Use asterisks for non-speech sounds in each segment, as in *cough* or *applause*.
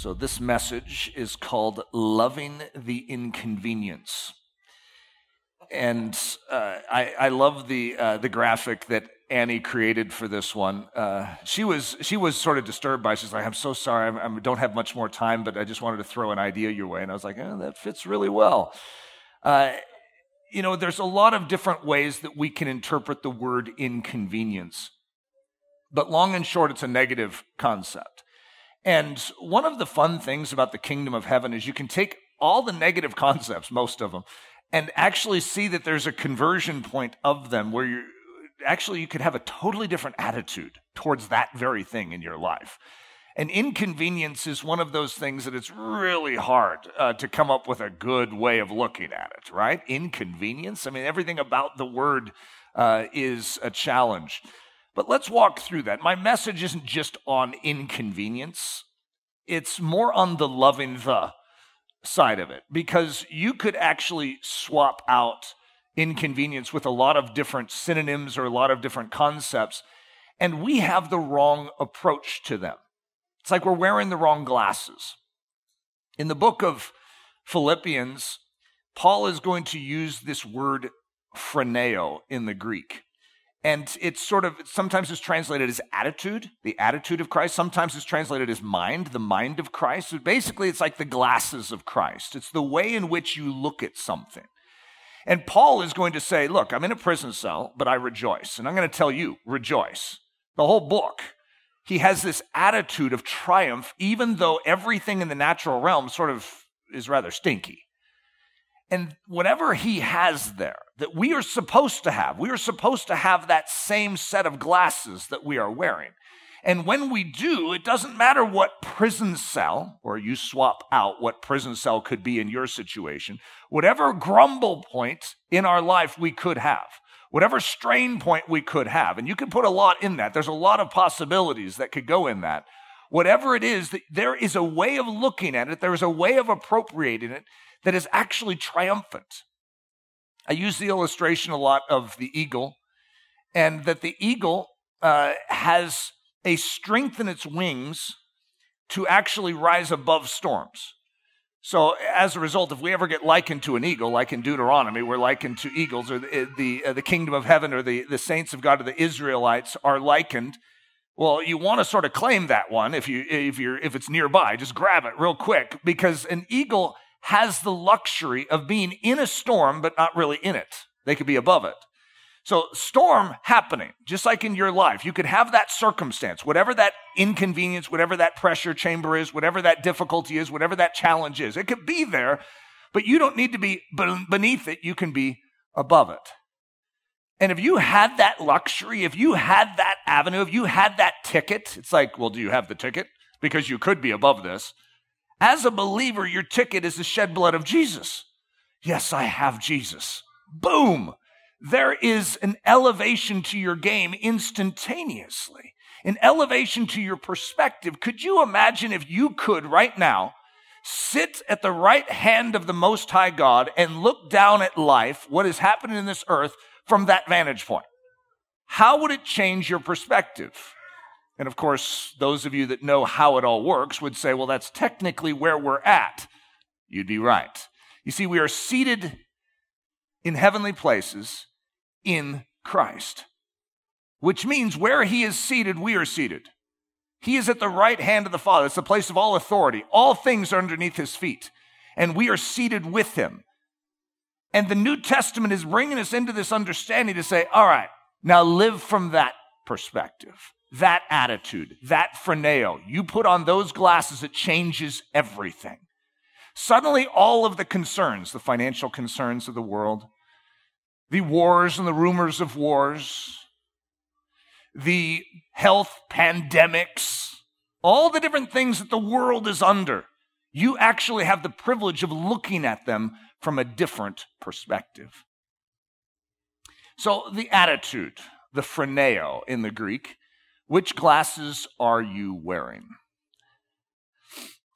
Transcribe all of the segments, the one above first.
So, this message is called Loving the Inconvenience. And uh, I, I, love the, uh, the graphic that Annie created for this one. Uh, she, was, she was sort of disturbed by it. She's like, I'm so sorry, I don't have much more time, but I just wanted to throw an idea your way. And I was like, oh, that fits really well. Uh, you know, there's a lot of different ways that we can interpret the word inconvenience. But long and short, it's a negative concept. And one of the fun things about the kingdom of heaven is you can take all the negative concepts, most of them, and actually see that there's a conversion point of them where you actually you could have a totally different attitude towards that very thing in your life. And inconvenience is one of those things that it's really hard uh, to come up with a good way of looking at it, right? Inconvenience. I mean, everything about the word uh, is a challenge. But let's walk through that. My message isn't just on inconvenience, it's more on the loving the side of it, because you could actually swap out inconvenience with a lot of different synonyms or a lot of different concepts, and we have the wrong approach to them. It's like we're wearing the wrong glasses. In the book of Philippians, Paul is going to use this word phroneo in the Greek. And it's sort of sometimes it's translated as attitude, the attitude of Christ. Sometimes it's translated as mind, the mind of Christ. So basically, it's like the glasses of Christ. It's the way in which you look at something. And Paul is going to say, Look, I'm in a prison cell, but I rejoice. And I'm going to tell you, rejoice. The whole book. He has this attitude of triumph, even though everything in the natural realm sort of is rather stinky. And whatever he has there that we are supposed to have, we are supposed to have that same set of glasses that we are wearing. And when we do, it doesn't matter what prison cell, or you swap out what prison cell could be in your situation, whatever grumble point in our life we could have, whatever strain point we could have, and you can put a lot in that. There's a lot of possibilities that could go in that. Whatever it is, there is a way of looking at it, there is a way of appropriating it that is actually triumphant. I use the illustration a lot of the eagle, and that the eagle uh, has a strength in its wings to actually rise above storms. So, as a result, if we ever get likened to an eagle, like in Deuteronomy, we're likened to eagles, or the, the, uh, the kingdom of heaven, or the, the saints of God, or the Israelites are likened. Well, you want to sort of claim that one if, you, if, you're, if it's nearby. Just grab it real quick because an eagle has the luxury of being in a storm, but not really in it. They could be above it. So, storm happening, just like in your life, you could have that circumstance, whatever that inconvenience, whatever that pressure chamber is, whatever that difficulty is, whatever that challenge is. It could be there, but you don't need to be beneath it. You can be above it. And if you had that luxury, if you had that avenue, if you had that ticket, it's like, well, do you have the ticket? Because you could be above this. As a believer, your ticket is the shed blood of Jesus. Yes, I have Jesus. Boom. There is an elevation to your game instantaneously, an elevation to your perspective. Could you imagine if you could right now sit at the right hand of the Most High God and look down at life, what is happening in this earth, from that vantage point? How would it change your perspective? And of course, those of you that know how it all works would say, well, that's technically where we're at. You'd be right. You see, we are seated in heavenly places in Christ, which means where he is seated, we are seated. He is at the right hand of the Father. It's the place of all authority. All things are underneath his feet, and we are seated with him. And the New Testament is bringing us into this understanding to say, all right, now live from that perspective that attitude, that phroneo, you put on those glasses, it changes everything. Suddenly, all of the concerns, the financial concerns of the world, the wars and the rumors of wars, the health pandemics, all the different things that the world is under, You actually have the privilege of looking at them from a different perspective. So, the attitude, the phroneo in the Greek, which glasses are you wearing?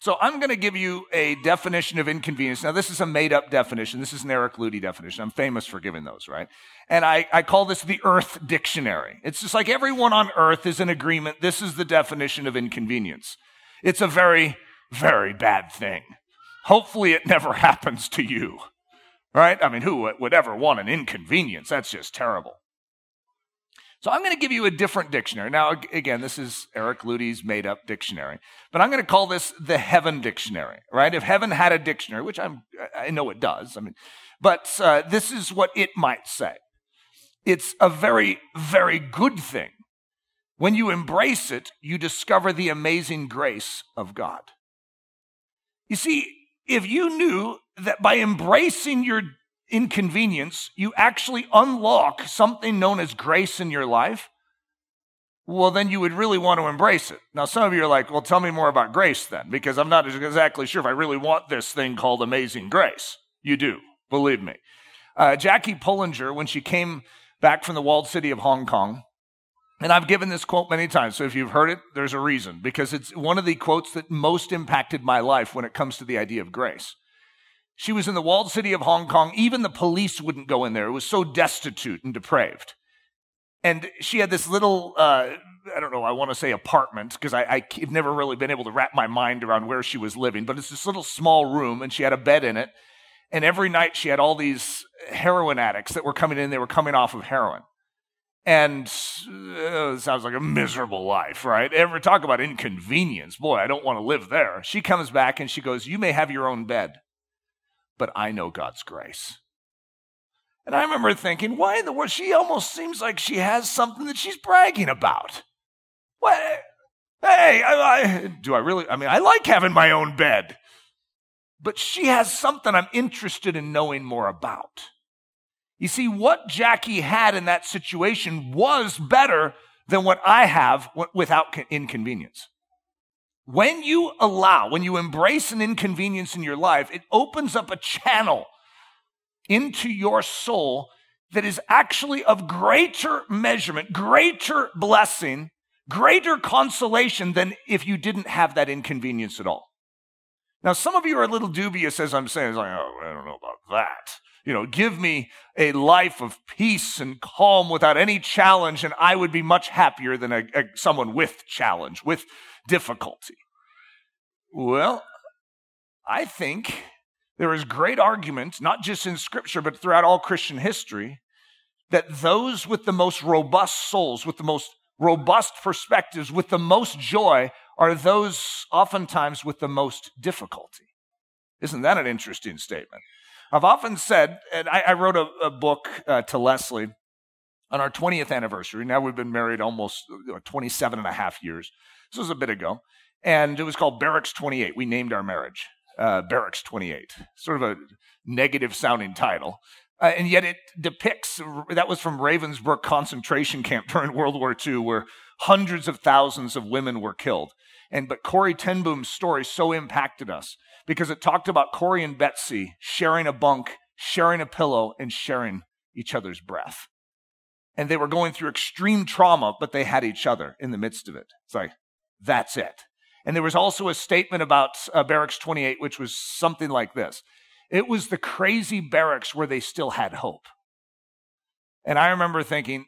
So I'm going to give you a definition of inconvenience. Now, this is a made up definition. This is an Eric Ludy definition. I'm famous for giving those, right? And I, I call this the Earth Dictionary. It's just like everyone on Earth is in agreement. This is the definition of inconvenience. It's a very, very bad thing. Hopefully, it never *laughs* happens to you, right? I mean, who would ever want an inconvenience? That's just terrible. So I'm going to give you a different dictionary. Now, again, this is Eric Ludy's made up dictionary, but I'm going to call this the Heaven Dictionary, right? If heaven had a dictionary, which I'm, I know it does, I mean, but uh, this is what it might say. It's a very, very good thing. When you embrace it, you discover the amazing grace of God. You see, if you knew that by embracing your inconvenience, you actually unlock something known as grace in your life, well, then you would really want to embrace it. Now, some of you are like, well, tell me more about grace then, because I'm not exactly sure if I really want this thing called amazing grace. You do, believe me. Uh, Jackie Pullinger, when she came back from the walled city of Hong Kong, and I've given this quote many times, so if you've heard it, there's a reason, because it's one of the quotes that most impacted my life when it comes to the idea of grace. She was in the walled city of Hong Kong. Even the police wouldn't go in there. It was so destitute and depraved. And she had this little, uh, I don't know, I want to say apartment because I, have never really been able to wrap my mind around where she was living, but it's this little small room and she had a bed in it. And every night she had all these heroin addicts that were coming in, they were coming off of heroin. And uh, sounds like a miserable life, right? Ever talk about inconvenience? Boy, I don't want to live there. She comes back and she goes, You may have your own bed but I know God's grace. And I remember thinking, why in the world? She almost seems like she has something that she's bragging about. What? Hey, I, I, do I really? I mean, I like having my own bed. But she has something I'm interested in knowing more about. You see, what Jackie had in that situation was better than what I have without inconvenience. When you allow, when you embrace an inconvenience in your life, it opens up a channel into your soul that is actually of greater measurement, greater blessing, greater consolation than if you didn't have that inconvenience at all. Now, some of you are a little dubious as I'm saying, it's like, oh, I don't know about that. You know, give me a life of peace and calm without any challenge, and I would be much happier than a, a, someone with challenge, with difficulty? Well, I think there is great argument, not just in Scripture, but throughout all Christian history, that those with the most robust souls, with the most robust perspectives, with the most joy, are those oftentimes with the most difficulty. Isn't that an interesting statement? I've often said, and I, I wrote a, a book uh, to Leslie on our 20th anniversary. Now we've been married almost 27 and a half years. This was a bit ago. And it was called Barracks 28. We named our marriage uh, Barracks 28. Sort of a negative sounding title. Uh, and yet it depicts that was from Ravensbrück concentration camp *laughs* during World War II, where hundreds of thousands of women were killed. And but Corrie ten Boom's story so impacted us because it talked about Corrie and Betsy sharing a bunk, sharing a pillow, and sharing each other's breath and they were going through extreme trauma, but they had each other in the midst of it. It's like, that's it. And there was also a statement about uh, Barracks 28, which was something like this It was the crazy barracks where they still had hope. And I remember thinking,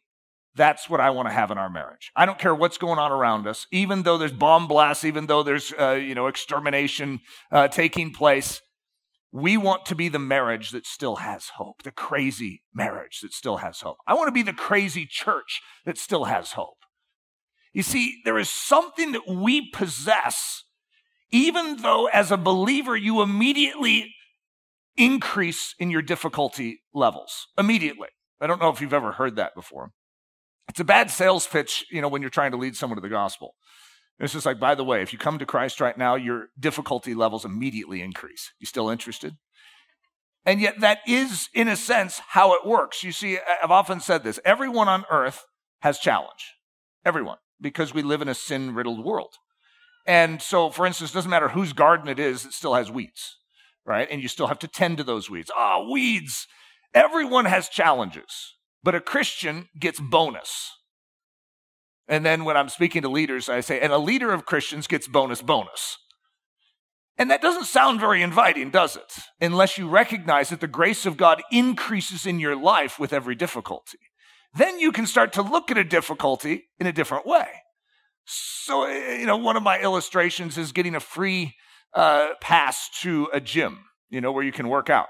that's what I want to have in our marriage. I don't care what's going on around us, even though there's bomb blasts, even though there's uh, you know extermination uh, taking place. We want to be the marriage that still has hope, the crazy marriage that still has hope. I want to be the crazy church that still has hope. You see, there is something that we possess, even though as a believer you immediately increase in your difficulty levels. Immediately. I don't know if you've ever heard that before. It's a bad sales pitch, you know, when you're trying to lead someone to the gospel. It's just like, by the way, if you come to Christ right now, your difficulty levels immediately increase. You still interested? And yet, that is, in a sense, how it works. You see, I've often said this everyone on earth has challenge. Everyone, because we live in a sin riddled world. And so, for instance, it doesn't matter whose garden it is, it still has weeds, right? And you still have to tend to those weeds. Ah, oh, weeds. Everyone has challenges, but a Christian gets bonus. And then when I'm speaking to leaders, I say, and a leader of Christians gets bonus, bonus. And that doesn't sound very inviting, does it? Unless you recognize that the grace of God increases in your life with every difficulty. Then you can start to look at a difficulty in a different way. So, you know, one of my illustrations is getting a free uh, pass to a gym, you know, where you can work out.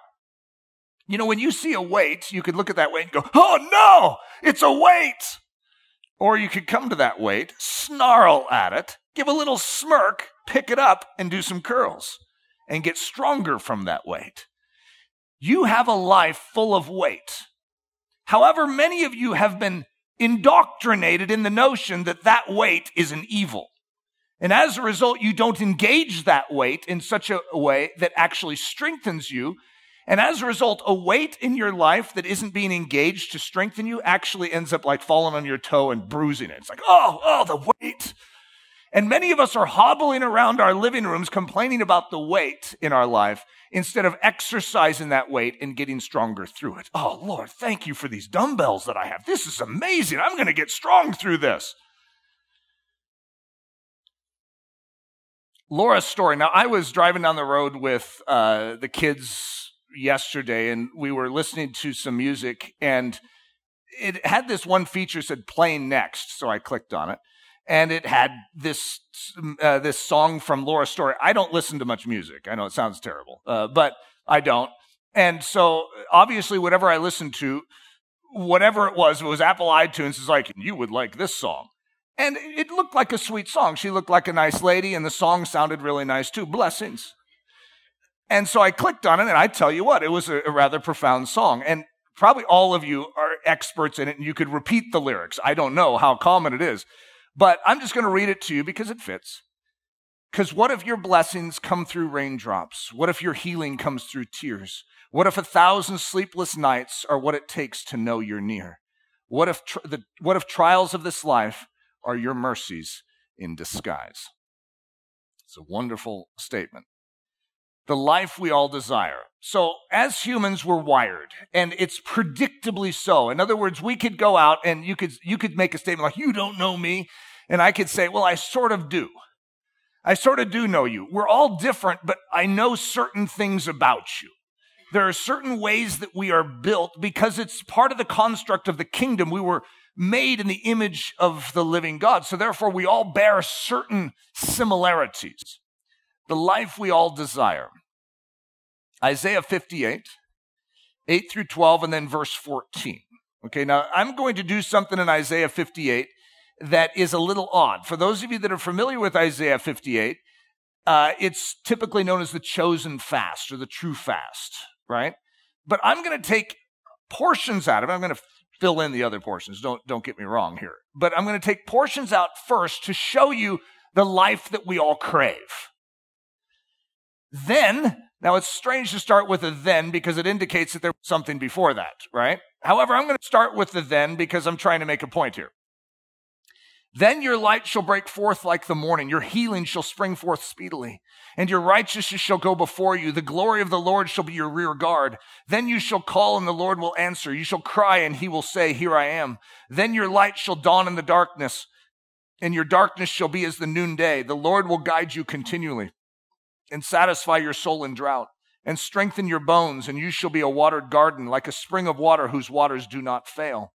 You know, when you see a weight, you could look at that weight and go, oh no, it's a weight. Or you could come to that weight, snarl at it, give a little smirk, pick it up, and do some curls and get stronger from that weight. You have a life full of weight. However, many of you have been indoctrinated in the notion that that weight is an evil. And as a result, you don't engage that weight in such a way that actually strengthens you. And as a result, a weight in your life that isn't being engaged to strengthen you actually ends up like falling on your toe and bruising it. It's like, oh, oh, the weight. And many of us are hobbling around our living rooms complaining about the weight in our life instead of exercising that weight and getting stronger through it. Oh, Lord, thank you for these dumbbells that I have. This is amazing. I'm going to get strong through this. Laura Story. Now, I was driving down the road with uh, the kids yesterday, and we were listening to some music, and it had this one feature said playing next. So I clicked on it and it had this uh, this song from Laura Story. I don't listen to much music. I know it sounds terrible, uh, but I don't. And so obviously, whatever I listened to, whatever it was, it was Apple iTunes is like you would like this song, and it looked like a sweet song. She looked like a nice lady, and the song sounded really nice too. Blessings. And so I clicked on it, and I tell you what, it was a, a rather profound song. And probably all of you are experts in it, and you could repeat the lyrics. I don't know how common it is. But I'm just going to read it to you because it fits. Because what if your blessings come through raindrops? What if your healing comes through tears? What if a thousand sleepless nights are what it takes to know you're near? What if, tr- the, what if trials of this life are your mercies in disguise? It's a wonderful statement the life we all desire. So, as humans, we're wired, and it's predictably so. In other words, we could go out and you could, you could make a statement like, You don't know me. And I could say, Well, I sort of do. I sort of do know you. We're all different, but I know certain things about you. There are certain ways that we are built because it's part of the construct of the kingdom. We were made in the image of the living God. So, therefore, we all bear certain similarities the life we all desire. Isaiah 58, 8 through 12, and then verse 14. Okay, now I'm going to do something in Isaiah 58 that is a little odd. For those of you that are familiar with Isaiah 58, uh, it's typically known as the chosen fast or the true fast, right? But I'm going to take portions out of it. I'm going to fill in the other portions. Don't, don't get me wrong here. But I'm going to take portions out first to show you the life that we all crave. Then, now it's strange to start with a then because it indicates that there's something before that, right? However, I'm going to start with the then because I'm trying to make a point here. Then your light shall break forth like the morning. Your healing shall spring forth speedily, and your righteousness shall go before you. The glory of the Lord shall be your rear guard. Then you shall call, and the Lord will answer. You shall cry, and he will say, Here I am. Then your light shall dawn in the darkness, and your darkness shall be as the noonday. The Lord will guide you continually and satisfy your soul in drought and strengthen your bones, and you shall be a watered garden like a spring of water whose waters do not fail.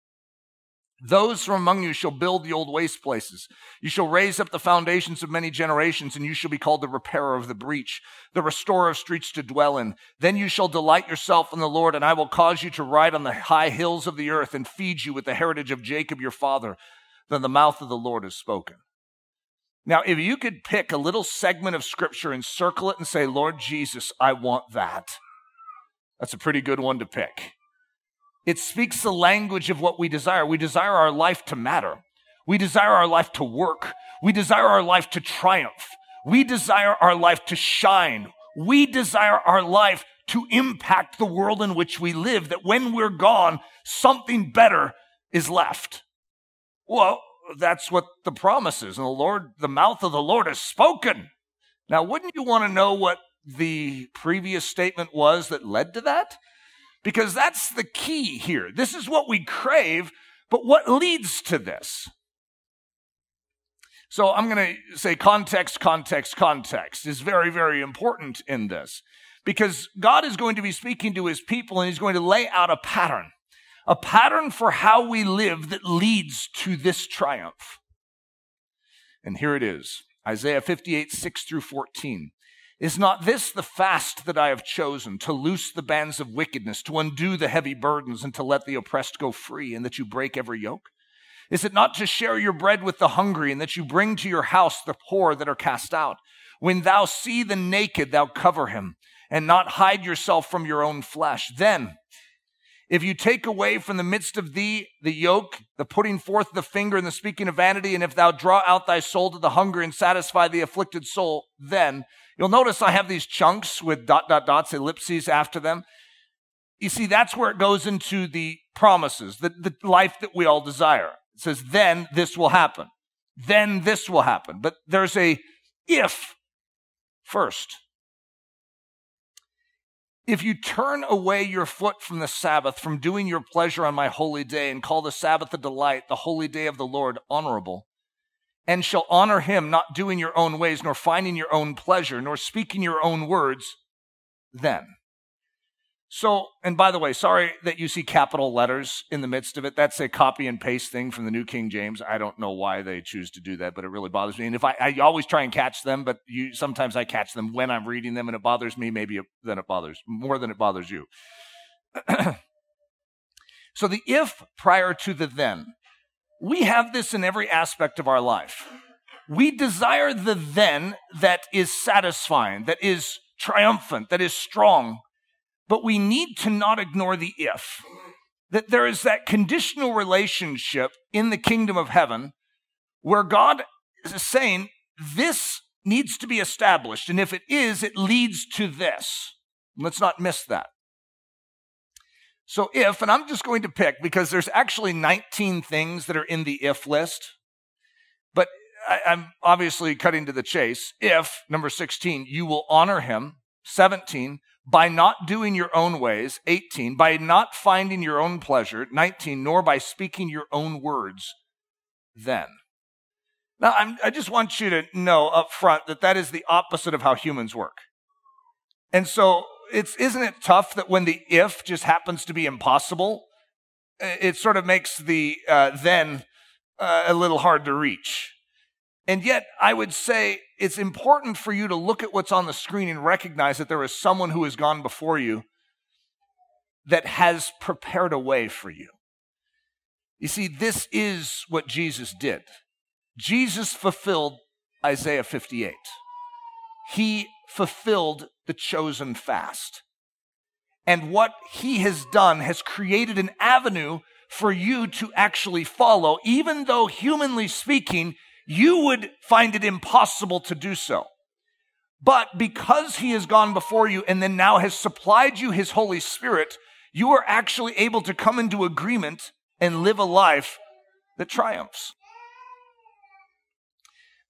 Those from among you shall build the old waste places. You shall raise up the foundations of many generations, and you shall be called the repairer of the breach, the restorer of streets to dwell in. Then you shall delight yourself in the Lord, and I will cause you to ride on the high hills of the earth and feed you with the heritage of Jacob your father. Then the mouth of the Lord has spoken. Now, if you could pick a little segment of scripture and circle it and say, Lord Jesus, I want that, that's a pretty good one to pick. It speaks the language of what we desire. We desire our life to matter. We desire our life to work. We desire our life to triumph. We desire our life to shine. We desire our life to impact the world in which we live, that when we're gone, something better is left. Well, that's what the promise is. And the Lord, the mouth of the Lord has spoken. Now, wouldn't you want to know what the previous statement was that led to that? Because that's the key here. This is what we crave, but what leads to this? So I'm going to say context, context, context is very, very important in this because God is going to be speaking to his people and he's going to lay out a pattern, a pattern for how we live that leads to this triumph. And here it is Isaiah 58, 6 through 14. Is not this the fast that I have chosen to loose the bands of wickedness, to undo the heavy burdens, and to let the oppressed go free, and that you break every yoke? Is it not to share your bread with the hungry, and that you bring to your house the poor that are cast out? When thou see the naked, thou cover him, and not hide yourself from your own flesh. Then, if you take away from the midst of thee the yoke, the putting forth the finger and the speaking of vanity, and if thou draw out thy soul to the hunger and satisfy the afflicted soul, then you'll notice I have these chunks with dot, dot, dots, ellipses after them. You see, that's where it goes into the promises, the, the life that we all desire. It says, then this will happen. Then this will happen. But there's a if first. If you turn away your foot from the Sabbath, from doing your pleasure on my holy day, and call the Sabbath a delight, the holy day of the Lord honorable, and shall honor him, not doing your own ways, nor finding your own pleasure, nor speaking your own words, then. So, and by the way, sorry that you see capital letters in the midst of it. That's a copy and paste thing from the New King James. I don't know why they choose to do that, but it really bothers me. And if I, I always try and catch them, but you, sometimes I catch them when I'm reading them and it bothers me, maybe then it bothers more than it bothers you. *clears throat* so the if prior to the then, we have this in every aspect of our life. We desire the then that is satisfying, that is triumphant, that is strong but we need to not ignore the if. That there is that conditional relationship in the kingdom of heaven where God is saying, this needs to be established. And if it is, it leads to this. Let's not miss that. So, if, and I'm just going to pick because there's actually 19 things that are in the if list, but I, am obviously cutting to the chase. If, number 16, you will honor him. 17, by not doing your own ways, 18, by not finding your own pleasure, 19, nor by speaking your own words, then. Now, I'm, i just want you to know up front that that is the opposite of how humans work. And so, it's, isn't it tough that when the if just happens to be impossible, it sort of makes the uh, then uh, a little hard to reach? And yet, I would say it's important for you to look at what's on the screen and recognize that there is someone who has gone before you that has prepared a way for you. You see, this is what Jesus did. Jesus fulfilled Isaiah 58. He fulfilled the chosen fast. And what he has done has created an avenue for you to actually follow, even though humanly speaking, you would find it impossible to do so. But because he has gone before you and then now has supplied you his Holy Spirit, you are actually able to come into agreement and live a life that triumphs.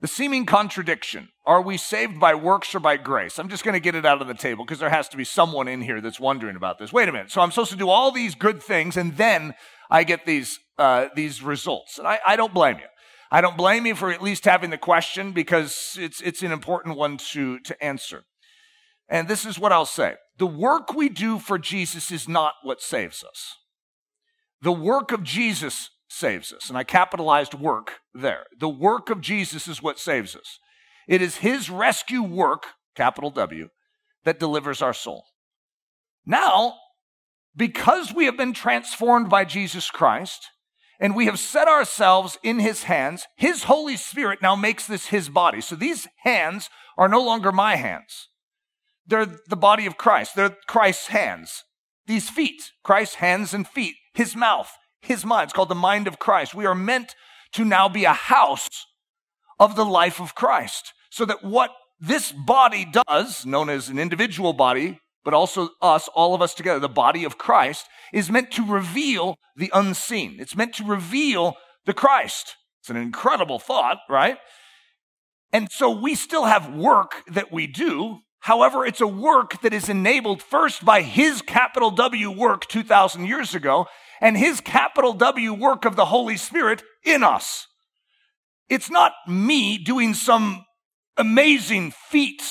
The seeming contradiction are we saved by works or by grace? I'm just going to get it out of the table because there has to be someone in here that's wondering about this. Wait a minute. So I'm supposed to do all these good things and then I get these, uh, these results. And I, I don't blame you. I don't blame you for at least having the question because it's, it's an important one to, to answer. And this is what I'll say. The work we do for Jesus is not what saves us. The work of Jesus saves us. And I capitalized work there. The work of Jesus is what saves us. It is his rescue work, capital W, that delivers our soul. Now, because we have been transformed by Jesus Christ, and we have set ourselves in his hands. His Holy Spirit now makes this his body. So these hands are no longer my hands. They're the body of Christ. They're Christ's hands. These feet, Christ's hands and feet, his mouth, his mind. It's called the mind of Christ. We are meant to now be a house of the life of Christ. So that what this body does, known as an individual body, but also us, all of us together, the body of Christ, is meant to reveal the unseen. It's meant to reveal the Christ. It's an incredible thought, right? And so we still have work that we do. However, it's a work that is enabled first by his capital W work 2,000 years ago and his capital W work of the Holy Spirit in us. It's not me doing some amazing feat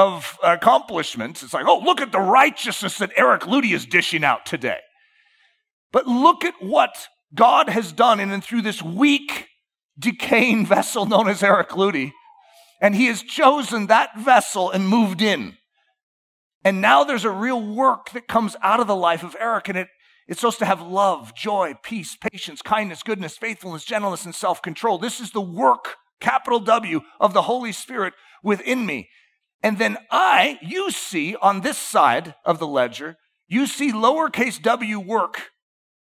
of accomplishments. It's like, oh, look at the righteousness that Eric Ludy is dishing out today. But look at what God has done in and through this weak, decaying vessel known as Eric Ludy. And he has chosen that vessel and moved in. And now there's a real work that comes out of the life of Eric, and it, it's supposed to have love, joy, peace, patience, kindness, goodness, faithfulness, gentleness, and self control. This is the work, capital W, of the Holy Spirit within me. And then I, you see on this side of the ledger, you see lowercase w work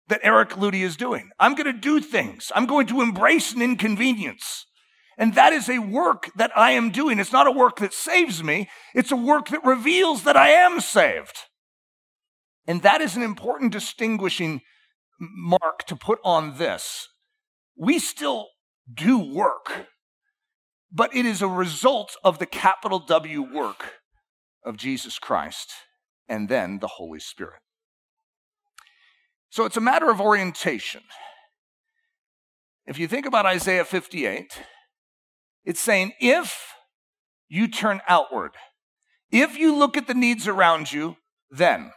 that Eric Ludy is doing. I'm going to do things. I'm going to embrace an inconvenience. And that is a work that I am doing. It's not a work that saves me. It's a work that reveals that I am saved. And that is an important distinguishing mark to put on this. We still do work, but it is a result of the capital W work of Jesus Christ and then the Holy Spirit. So it's a matter of orientation. If you think about Isaiah 58, it's saying if you turn outward, if you look at the needs around you, then.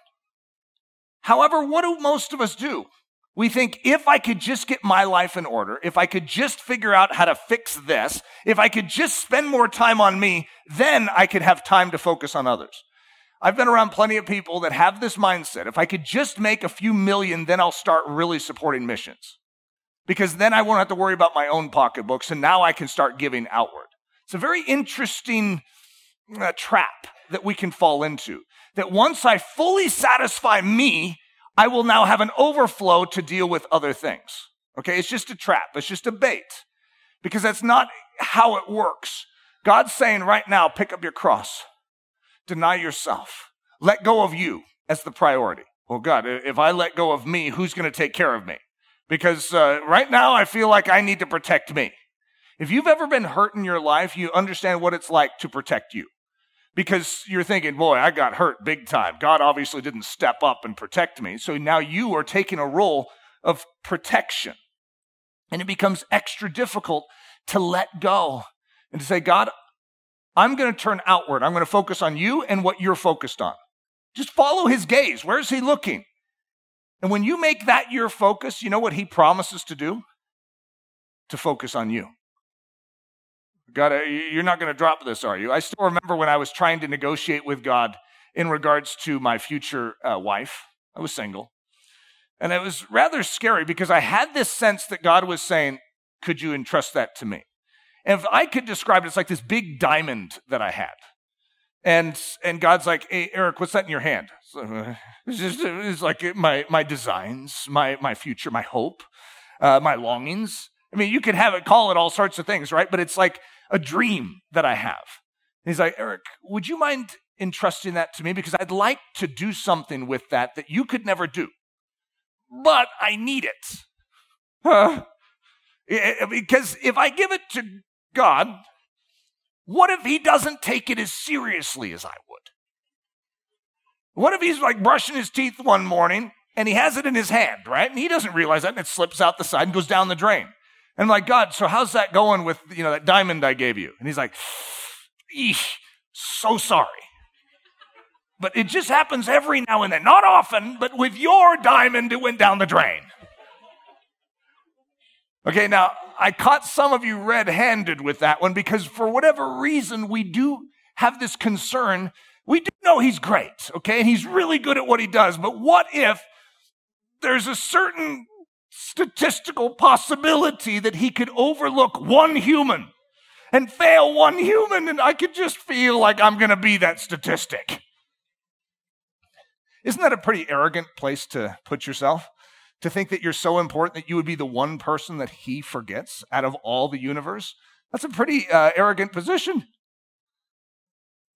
However, what do most of us do? We think if I could just get my life in order, if I could just figure out how to fix this, if I could just spend more time on me, then I could have time to focus on others. I've been around plenty of people that have this mindset. If I could just make a few million, then I'll start really supporting missions. Because then I won't have to worry about my own pocketbooks, and now I can start giving outward. It's a very interesting uh, trap that we can fall into. That once I fully satisfy me, I will now have an overflow to deal with other things. Okay, it's just a trap, it's just a bait. Because that's not how it works. God's saying right now, pick up your cross deny yourself. Let go of you as the priority. Well, God, if I let go of me, who's going to take care of me? Because uh, right now I feel like I need to protect me. If you've ever been hurt in your life, you understand what it's like to protect you. Because you're thinking, boy, I got hurt big time. God obviously didn't step up and protect me. So now you are taking a role of protection. And it becomes extra difficult to let go and to say, God, I'm going to turn outward. I'm going to focus on you and what you're focused on. Just follow his gaze. Where's he looking? And when you make that your focus, you know what he promises to do? To focus on you. God, uh, you're not going to drop this, are you? I still remember when I was trying to negotiate with God in regards to my future uh, wife. I was single. And it was rather scary because I had this sense that God was saying, Could you entrust that to me? And if I could describe it, it's like this big diamond that I had. And, and God's like, hey, Eric, what's that in your hand? So, uh, *laughs* it's, just, it's like my, my designs, my, my future, my hope, uh, my longings. I mean, you could have it, call it all sorts of things, right? But it's like a dream that I have. And he's like, Eric, would you mind entrusting that to me? Because I'd like to do something with that that you could never do. But I need it. Huh? Because if I give it to God, what if he doesn't take it as seriously as I would? What if he's like brushing his teeth one morning and he has it in his hand, right? And he doesn't realize that and it slips out the side and goes down the drain. And I'm like, God, so how's that going with, you know, that diamond I gave you? And he's like, Eesh, so sorry. But it just happens every now and then. Not often, but with your diamond, it went down the drain. Okay, now I caught some of you red handed with that one because for whatever reason, we do have this concern. We do know he's great, okay, and he's really good at what he does, but what if there's a certain statistical possibility that he could overlook one human and fail one human, and I could just feel like I'm going to be that statistic? Isn't that a pretty arrogant place to put yourself? to think that you're so important that you would be the one person that he forgets out of all the universe. That's a pretty uh, arrogant position.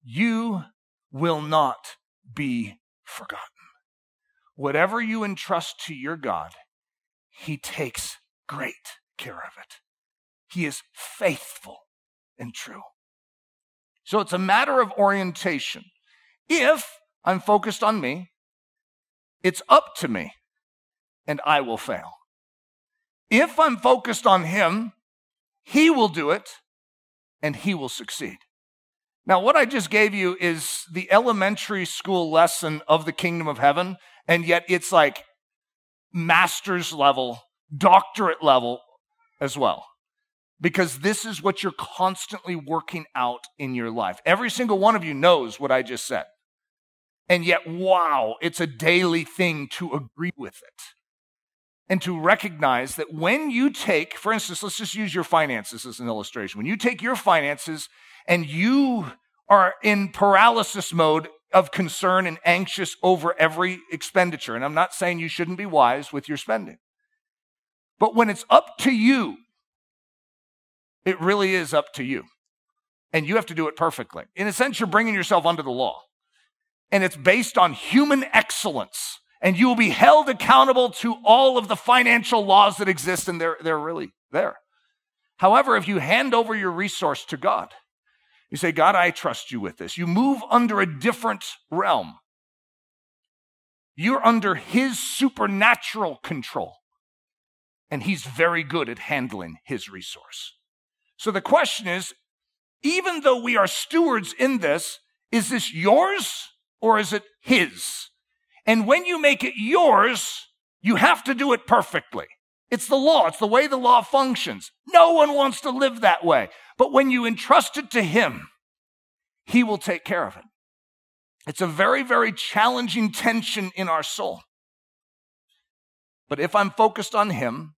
You will not be forgotten. Whatever you entrust to your God, he takes great care of it. He is faithful and true. So it's a matter of orientation. If I'm focused on me, it's up to me, and I will fail. If I'm focused on Him, He will do it, and He will succeed. Now, what I just gave you is the elementary school lesson of the kingdom of heaven, and yet it's like master's level, doctorate level as well. Because this is what you're constantly working out in your life. Every single one of you knows what I just said. And yet, wow, it's a daily thing to agree with it. And to recognize that when you take, for instance, let's just use your finances as an illustration. When you take your finances and you are in paralysis mode of concern and anxious over every expenditure, and I'm not saying you shouldn't be wise with your spending, but when it's up to you, it really is up to you. And you have to do it perfectly. In a sense, you're bringing yourself under the law and it's based on human excellence. And you will be held accountable to all of the financial laws that exist, and they're, they're really there. However, if you hand over your resource to God, you say, God, I trust you with this. You move under a different realm. You're under His supernatural control, and He's very good at handling His resource. So the question is even though we are stewards in this, is this yours or is it his? And when you make it yours, you have to do it perfectly. It's the law. It's the way the law functions. No one wants to live that way. But when you entrust it to him, he will take care of it. It's a very, very challenging tension in our soul. But if I'm focused on him,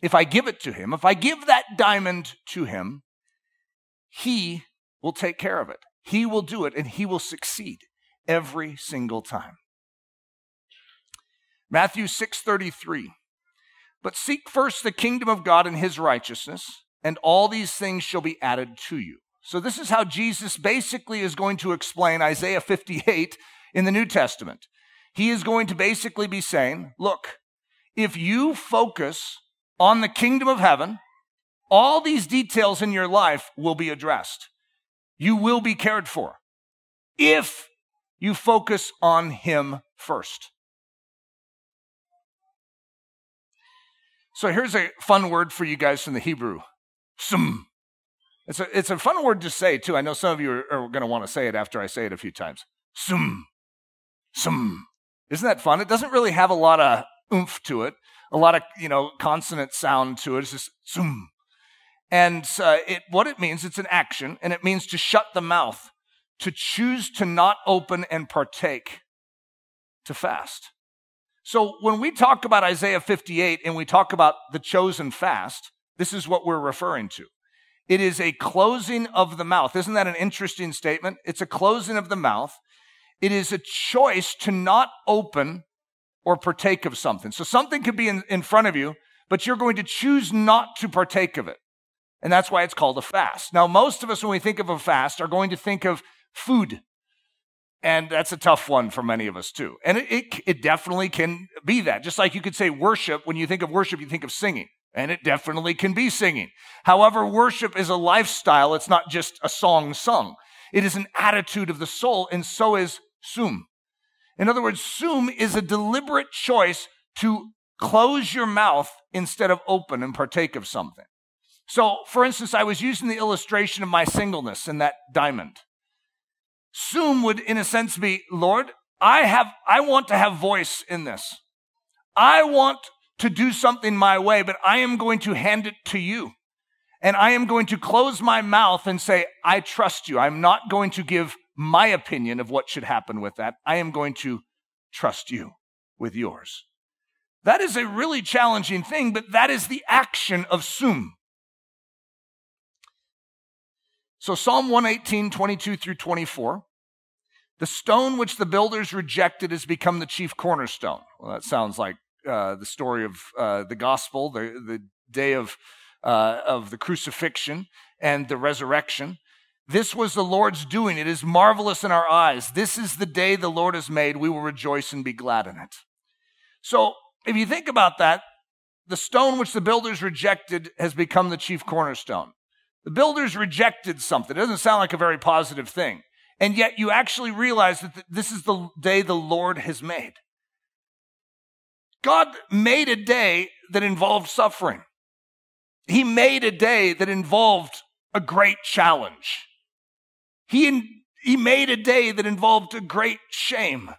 if I give it to him, if I give that diamond to him, he will take care of it. He will do it and he will succeed every single time. Matthew 6:33 But seek first the kingdom of God and his righteousness and all these things shall be added to you. So this is how Jesus basically is going to explain Isaiah 58 in the New Testament. He is going to basically be saying, look, if you focus on the kingdom of heaven, all these details in your life will be addressed. You will be cared for. If you focus on Him first. So here's a fun word for you guys from the Hebrew. Sum. It's a, it's a fun word to say, too. I know some of you are, are going to want to say it after I say it a few times. Sum. Sum. Isn't that fun? It doesn't really have a lot of oomph to it, a lot of, you know, consonant sound to it. It's just sum. And uh, it, what it means, it's an action, and it means to shut the mouth to choose to not open and partake, to fast. So when we talk about Isaiah 58 and we talk about the chosen fast, this is what we're referring to. It is a closing of the mouth. Isn't that an interesting statement? It's a closing of the mouth. It is a choice to not open or partake of something. So something could be in, in front of you, but you're going to choose not to partake of it. And that's why it's called a fast. Now, most of us, when we think of a fast, are going to think of food. And that's a tough one for many of us too. And it, it, it, definitely can be that. Just like you could say worship, when you think of worship, you think of singing. And it definitely can be singing. However, worship is a lifestyle. It's not just a song sung. It is an attitude of the soul, and so is sum. In other words, sum is a deliberate choice to close your mouth instead of open and partake of something. So, for instance, I was using the illustration of my singleness in that diamond. Sum would, in a sense, be, Lord, I have, I want to have voice in this. I want to do something my way, but I am going to hand it to you. And I am going to close my mouth and say, I trust you. I'm not going to give my opinion of what should happen with that. I am going to trust you with yours. That is a really challenging thing, but that is the action of sum. So, Psalm 118, 22 through 24. The stone which the builders rejected has become the chief cornerstone. Well, that sounds like uh, the story of uh, the gospel, the, the day of, uh, of the crucifixion and the resurrection. This was the Lord's doing. It is marvelous in our eyes. This is the day the Lord has made. We will rejoice and be glad in it. So, if you think about that, the stone which the builders rejected has become the chief cornerstone. The builders rejected something. It doesn't sound like a very positive thing. And yet you actually realize that this is the day the Lord has made. God made a day that involved suffering. He made a day that involved a great challenge. He, he made a day that involved a great shame,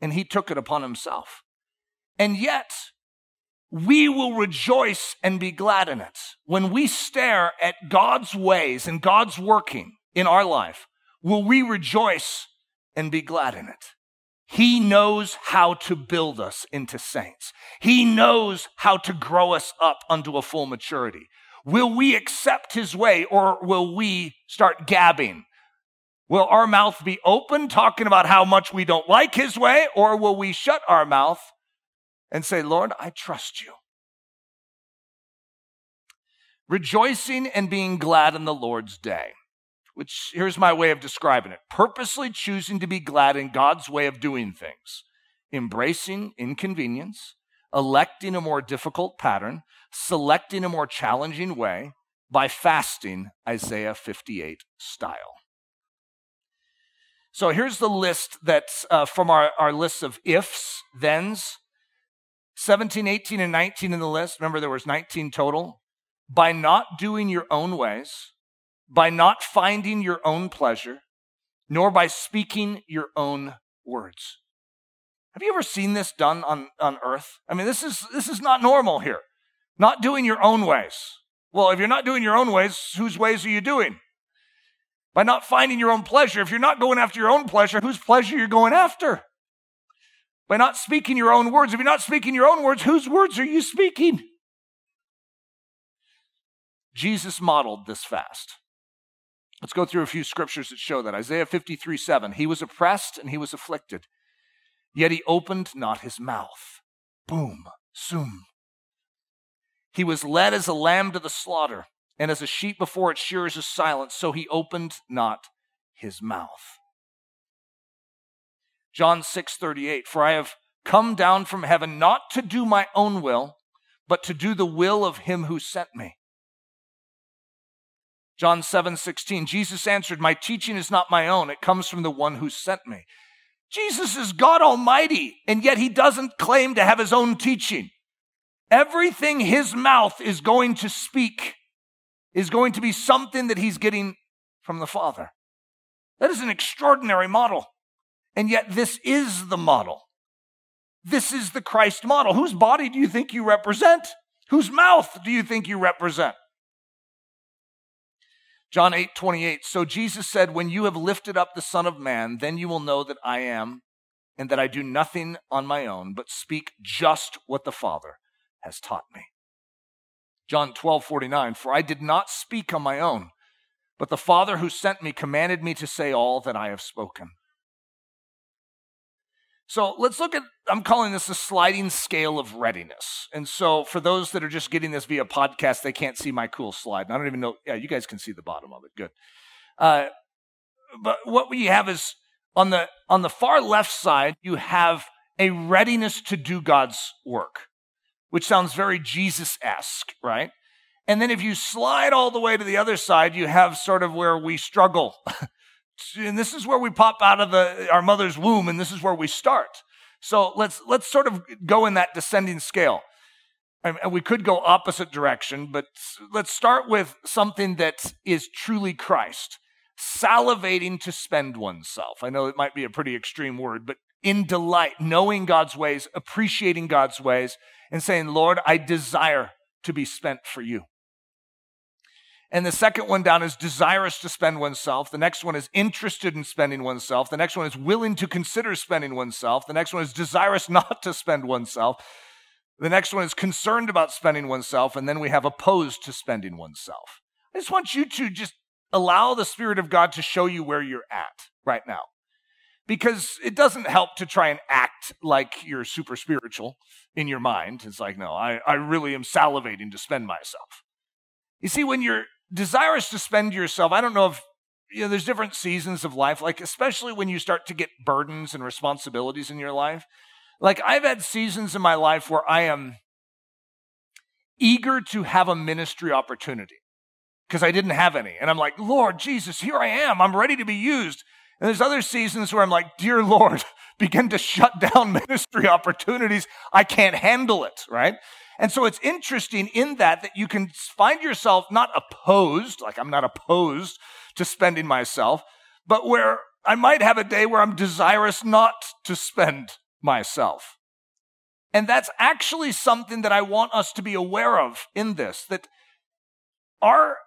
and he took it upon himself. And yet, we will rejoice and be glad in it. When we stare at God's ways and God's working in our life, will we rejoice and be glad in it? He knows how to build us into saints. He knows how to grow us up unto a full maturity. Will we accept his way or will we start gabbing? Will our mouth be open talking about how much we don't like his way or will we shut our mouth and say, Lord, I trust you? Rejoicing and being glad in the Lord's day which here's my way of describing it purposely choosing to be glad in God's way of doing things, embracing inconvenience, electing a more difficult pattern, selecting a more challenging way by fasting Isaiah 58 style. So here's the list that's uh, from our, our list of ifs, thens. 17, 18, and 19 in the list. Remember, there was 19 total. By not doing your own ways, by not finding your own pleasure, nor by speaking your own words. Have you ever seen this done on, on earth? I mean, this is, this is not normal here. Not doing your own ways. Well, if you're not doing your own ways, whose ways are you doing? By not finding your own pleasure. If you're not going after your own pleasure, whose pleasure you're going after? By not speaking your own words. If you're not speaking your own words, whose words are you speaking? Jesus modeled this fast. Let's go through a few scriptures that show that. Isaiah 53 7. He was oppressed and he was afflicted, yet he opened not his mouth. Boom, zoom. He was led as a lamb to the slaughter, and as a sheep before its shearers is silent, so he opened not his mouth. John 6 38. For I have come down from heaven not to do my own will, but to do the will of him who sent me. John 7 16, Jesus answered, My teaching is not my own, it comes from the one who sent me. Jesus is God Almighty, and yet he doesn't claim to have his own teaching. Everything his mouth is going to speak is going to be something that he's getting from the Father. That is an extraordinary model. And yet, this is the model. This is the Christ model. Whose body do you think you represent? Whose mouth do you think you represent? John 8, 28. So Jesus said, When you have lifted up the Son of Man, then you will know that I am, and that I do nothing on my own, but speak just what the Father has taught me. John 12, 49. For I did not speak on my own, but the Father who sent me commanded me to say all that I have spoken. So let's look at, I'm calling this a sliding scale of readiness. And so for those that are just getting this via podcast, they can't see my cool slide. And I don't even know, yeah, you guys can see the bottom of it. Good. Uh, but what we have is on the, on the far left side, you have a readiness to do God's work, which sounds very Jesus esque, right? And then if you slide all the way to the other side, you have sort of where we struggle *laughs* and this is where we pop out of the, our mother's womb, and this is where we start. So let's let's sort of go in that descending scale. And we could go opposite direction, but let's start with something that is truly Christ. Salivating to spend oneself. I know it might be a pretty extreme word, but in delight, knowing God's ways, appreciating God's ways, and saying, Lord, I desire to be spent for you. And the second one down is desirous to spend oneself. The next one is interested in spending oneself. The next one is willing to consider spending oneself. The next one is desirous *laughs* not to spend oneself. The next one is concerned about spending oneself. And then we have opposed to spending oneself. I just want you to just allow the Spirit of God to show you where you're at right now. Because it doesn't help to try and act like you're super spiritual in your mind. It's like, no, I, I really am salivating to spend myself. You see, when you're desirous to spend yourself. I don't know if you know there's different seasons of life, like especially when you start to get burdens and responsibilities in your life. Like I've had seasons in my life where I am eager to have a ministry opportunity because I didn't have any. And I'm like, Lord Jesus, here I am. I'm ready to be used. And there's other seasons where I'm like, Dear Lord, *laughs* begin to shut down *laughs* ministry opportunities. I can't handle it, right? And so it's interesting in that that you can find yourself not opposed, like I'm not opposed to spending myself, but where I might have a day where I'm desirous not to spend myself. And that's actually something that I want us to be aware of in this that our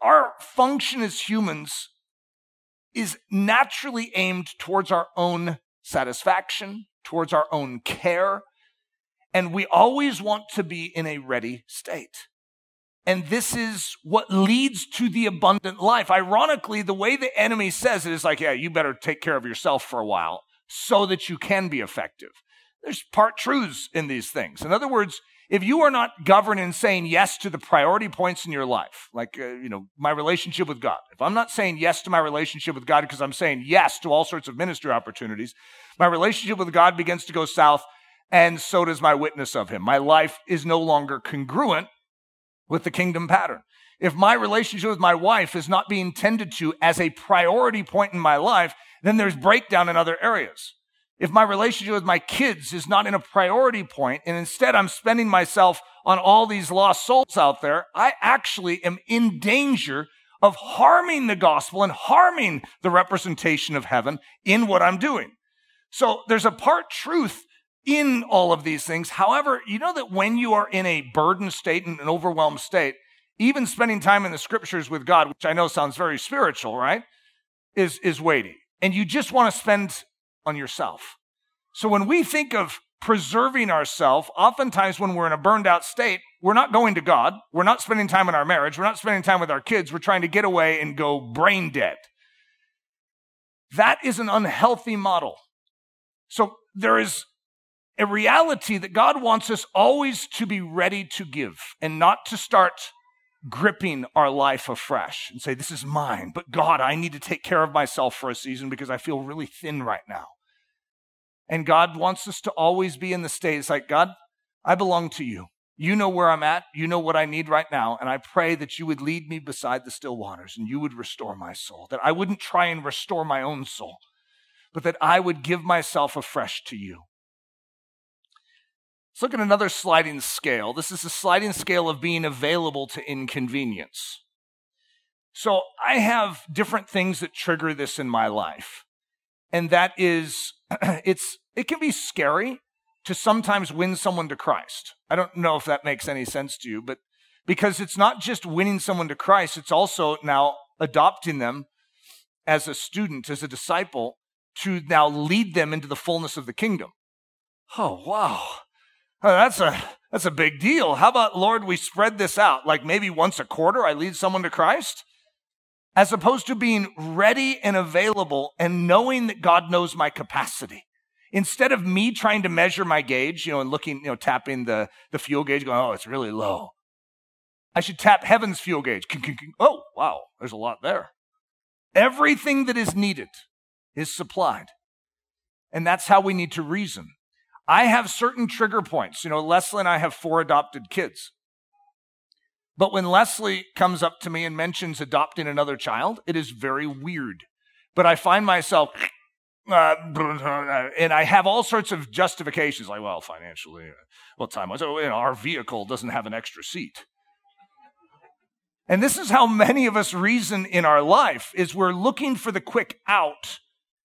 our function as humans is naturally aimed towards our own satisfaction, towards our own care, and we always want to be in a ready state. And this is what leads to the abundant life. Ironically, the way the enemy says it is like, yeah, you better take care of yourself for a while so that you can be effective. There's part truths in these things. In other words, if you are not governed in saying yes to the priority points in your life, like, uh, you know, my relationship with God, if I'm not saying yes to my relationship with God because I'm saying yes to all sorts of ministry opportunities, my relationship with God begins to go south, and so does my witness of Him. My life is no longer congruent with the kingdom pattern. If my relationship with my wife is not being tended to as a priority point in my life, then there's breakdown in other areas if my relationship with my kids is not in a priority point and instead I'm spending myself on all these lost souls out there, I actually am in danger of harming the gospel and harming the representation of heaven in what I'm doing. So there's a part truth in all of these things. However, you know that when you are in a burdened state and an overwhelmed state, even spending time in the scriptures with God, which I know sounds very spiritual, right? Is, is weighty. And you just want to spend on yourself. So when we think of preserving ourselves, oftentimes when we're in a burned out state, we're not going to God. We're not spending time in our marriage. We're not spending time with our kids. We're trying to get away and go brain dead. That is an unhealthy model. So there is a reality that God wants us always to be ready to give and not to start gripping our life afresh and say, This is mine, but God, I need to take care of myself for a season because I feel really thin right now. And God wants us to always be in the state. It's like, God, I belong to you. You know where I'm at. You know what I need right now. And I pray that you would lead me beside the still waters and you would restore my soul. That I wouldn't try and restore my own soul, but that I would give myself afresh to you. Let's look at another sliding scale. This is a sliding scale of being available to inconvenience. So I have different things that trigger this in my life. And that is, *clears throat* it's, it can be scary to sometimes win someone to Christ. I don't know if that makes any sense to you, but because it's not just winning someone to Christ, it's also now adopting them as a student, as a disciple, to now lead them into the fullness of the kingdom. Oh, wow. Oh, that's a that's a big deal. How about Lord, we spread this out? Like maybe once a quarter I lead someone to Christ? As opposed to being ready and available and knowing that God knows my capacity. Instead of me trying to measure my gauge, you know, and looking, you know, tapping the, the fuel gauge, going, oh, it's really low. I should tap heaven's fuel gauge. Oh, wow, there's a lot there. Everything that is needed is supplied. And that's how we need to reason. I have certain trigger points. You know, Leslie and I have four adopted kids. But when Leslie comes up to me and mentions adopting another child, it is very weird. But I find myself, uh, and I have all sorts of justifications, like, well, financially, uh, well, time was, know, our vehicle doesn't have an extra seat. And this is how many of us reason in our life is we're looking for the quick out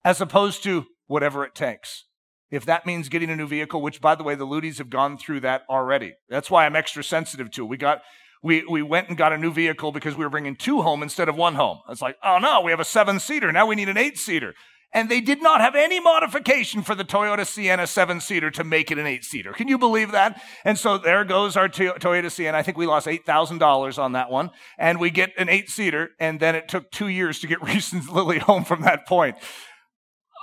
as opposed to whatever it takes. If that means getting a new vehicle, which by the way, the Ludies have gone through that already. That's why I'm extra sensitive to it. We got, we, we went and got a new vehicle because we were bringing two home instead of one home. It's like, oh no, we have a seven seater. Now we need an eight seater. And they did not have any modification for the Toyota Sienna seven seater to make it an eight seater. Can you believe that? And so there goes our Toyota Sienna. I think we lost $8,000 on that one. And we get an eight seater. And then it took two years to get *laughs* Reese and Lily home from that point.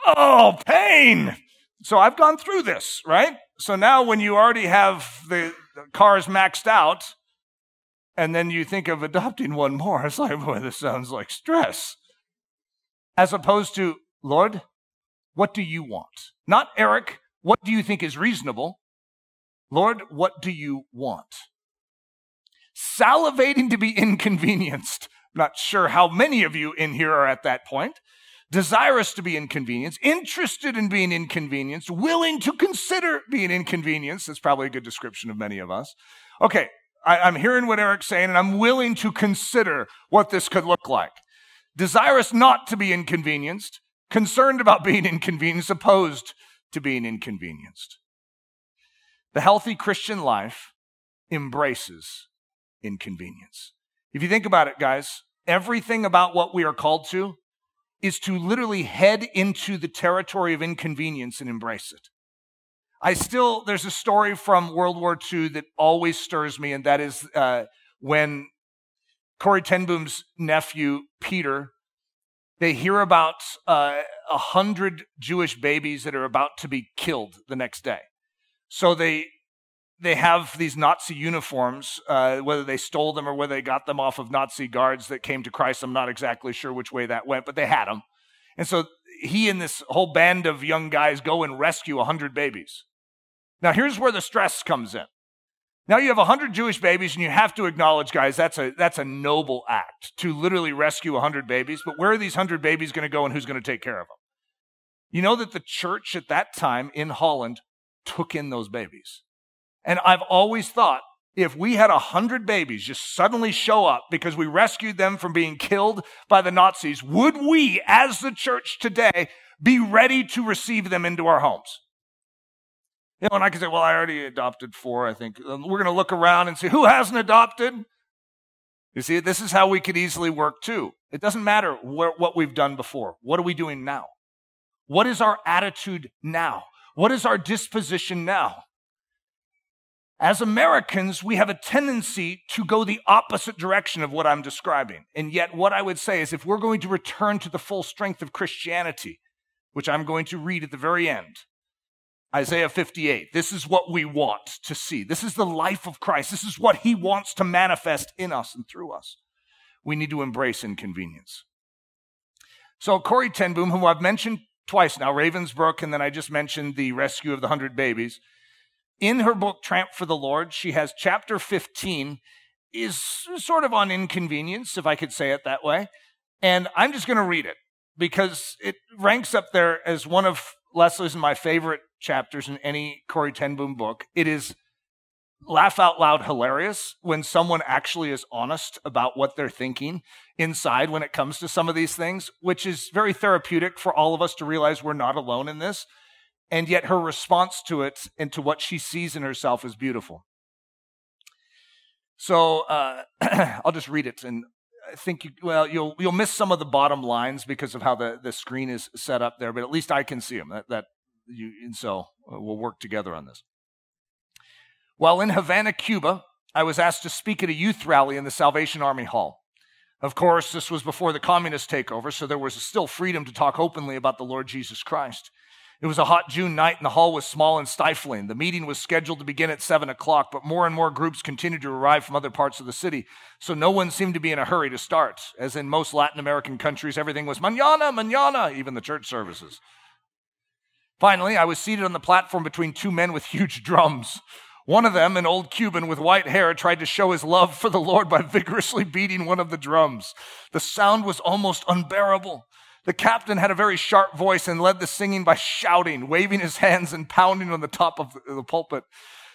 Oh, pain. So I've gone through this, right? So now when you already have the cars maxed out, and then you think of adopting one more, it's like, boy, this sounds like stress. As opposed to, Lord, what do you want? Not Eric, what do you think is reasonable? Lord, what do you want? Salivating to be inconvenienced. I'm not sure how many of you in here are at that point. Desirous to be inconvenienced, interested in being inconvenienced, willing to consider being inconvenienced. That's probably a good description of many of us. Okay, I, I'm hearing what Eric's saying, and I'm willing to consider what this could look like. Desirous not to be inconvenienced, concerned about *laughs* being inconvenienced, opposed to being inconvenienced. The healthy Christian life embraces inconvenience. If you think about it, guys, everything about what we are called to is to literally head into the territory of inconvenience and embrace it. I still, there's a story from World War II that always stirs me, and that is uh, when Corrie ten Boom's nephew, Peter, they hear about uh, a uh, hundred Jewish babies that are about to be killed the next day. So they they have these Nazi uniforms, uh, whether they stole them or whether they got them off of Nazi guards that came to Christ. I'm not exactly sure which way that went, but they had them. And so he and this whole band of young guys go and rescue 100 babies. Now, here's where the stress comes in. Now you have 100 Jewish babies, and you have to acknowledge, guys, that's a, that's a noble act to literally rescue 100 babies. But where are these 100 babies going to go, and who's going to take care of them? You know that the church at that time in Holland took in those babies. And I've always thought if we had a hundred babies just suddenly show up because we rescued them from being killed by the Nazis, would we, as the church today, be ready to receive them into our homes? You know, and I can say, well, I already adopted four, I think. Um, we're going to look around and see who hasn't adopted. You see, this is how we could easily work too. It doesn't matter wh- what we've done before. What are we doing now? What is our attitude now? What is our disposition now? As Americans, we have a tendency to go the opposite direction of what I'm describing. And yet, what I would say is if we're going to return to the full strength of Christianity, which I'm going to read at the very end, Isaiah 58, this is what we want to see. This is the life of Christ. This is what he wants to manifest in us and through us. We need to embrace inconvenience. So, Corrie ten Boom, whom I've mentioned twice now, Ravensbrück, and then I just mentioned the rescue of the hundred babies in her book, Tramp for the Lord, she has chapter 15 is sort of on inconvenience, if I could say it that way. And I'm just going to read it because it ranks up there as one of Leslie's and my favorite chapters in any Corrie ten Boom book. It is laugh out loud hilarious when someone actually is honest about what they're thinking inside when it comes to some of these things, which is very therapeutic for all of us to realize we're not alone in this and yet her response to it and to what she sees in herself is beautiful. So uh, *clears throat* I'll just read it, and I think you, well you'll you'll miss some of the bottom lines because of how the, the screen is set up there, but at least I can see them. That, that you, and so uh, we'll work together on this. While in Havana, Cuba, I was asked to speak at a youth rally in the Salvation Army Hall. Of course, this was before the communist takeover, so there was still freedom to talk openly about the Lord Jesus Christ. It was a hot June night and the hall was small and stifling. The meeting was scheduled to begin at seven o'clock, but more and more groups continued to arrive from other parts of the city. So no one seemed to be in a hurry to start. As in most Latin American countries, everything was manana, manana, even the church services. Finally, I was seated on the platform between two men with *laughs* huge drums. One of them, an old Cuban with white hair, tried to show his love for the Lord by vigorously beating one of the drums. The sound was almost unbearable. The captain had a very sharp voice and led the singing by shouting, waving his hands, and pounding on the top of the pulpit.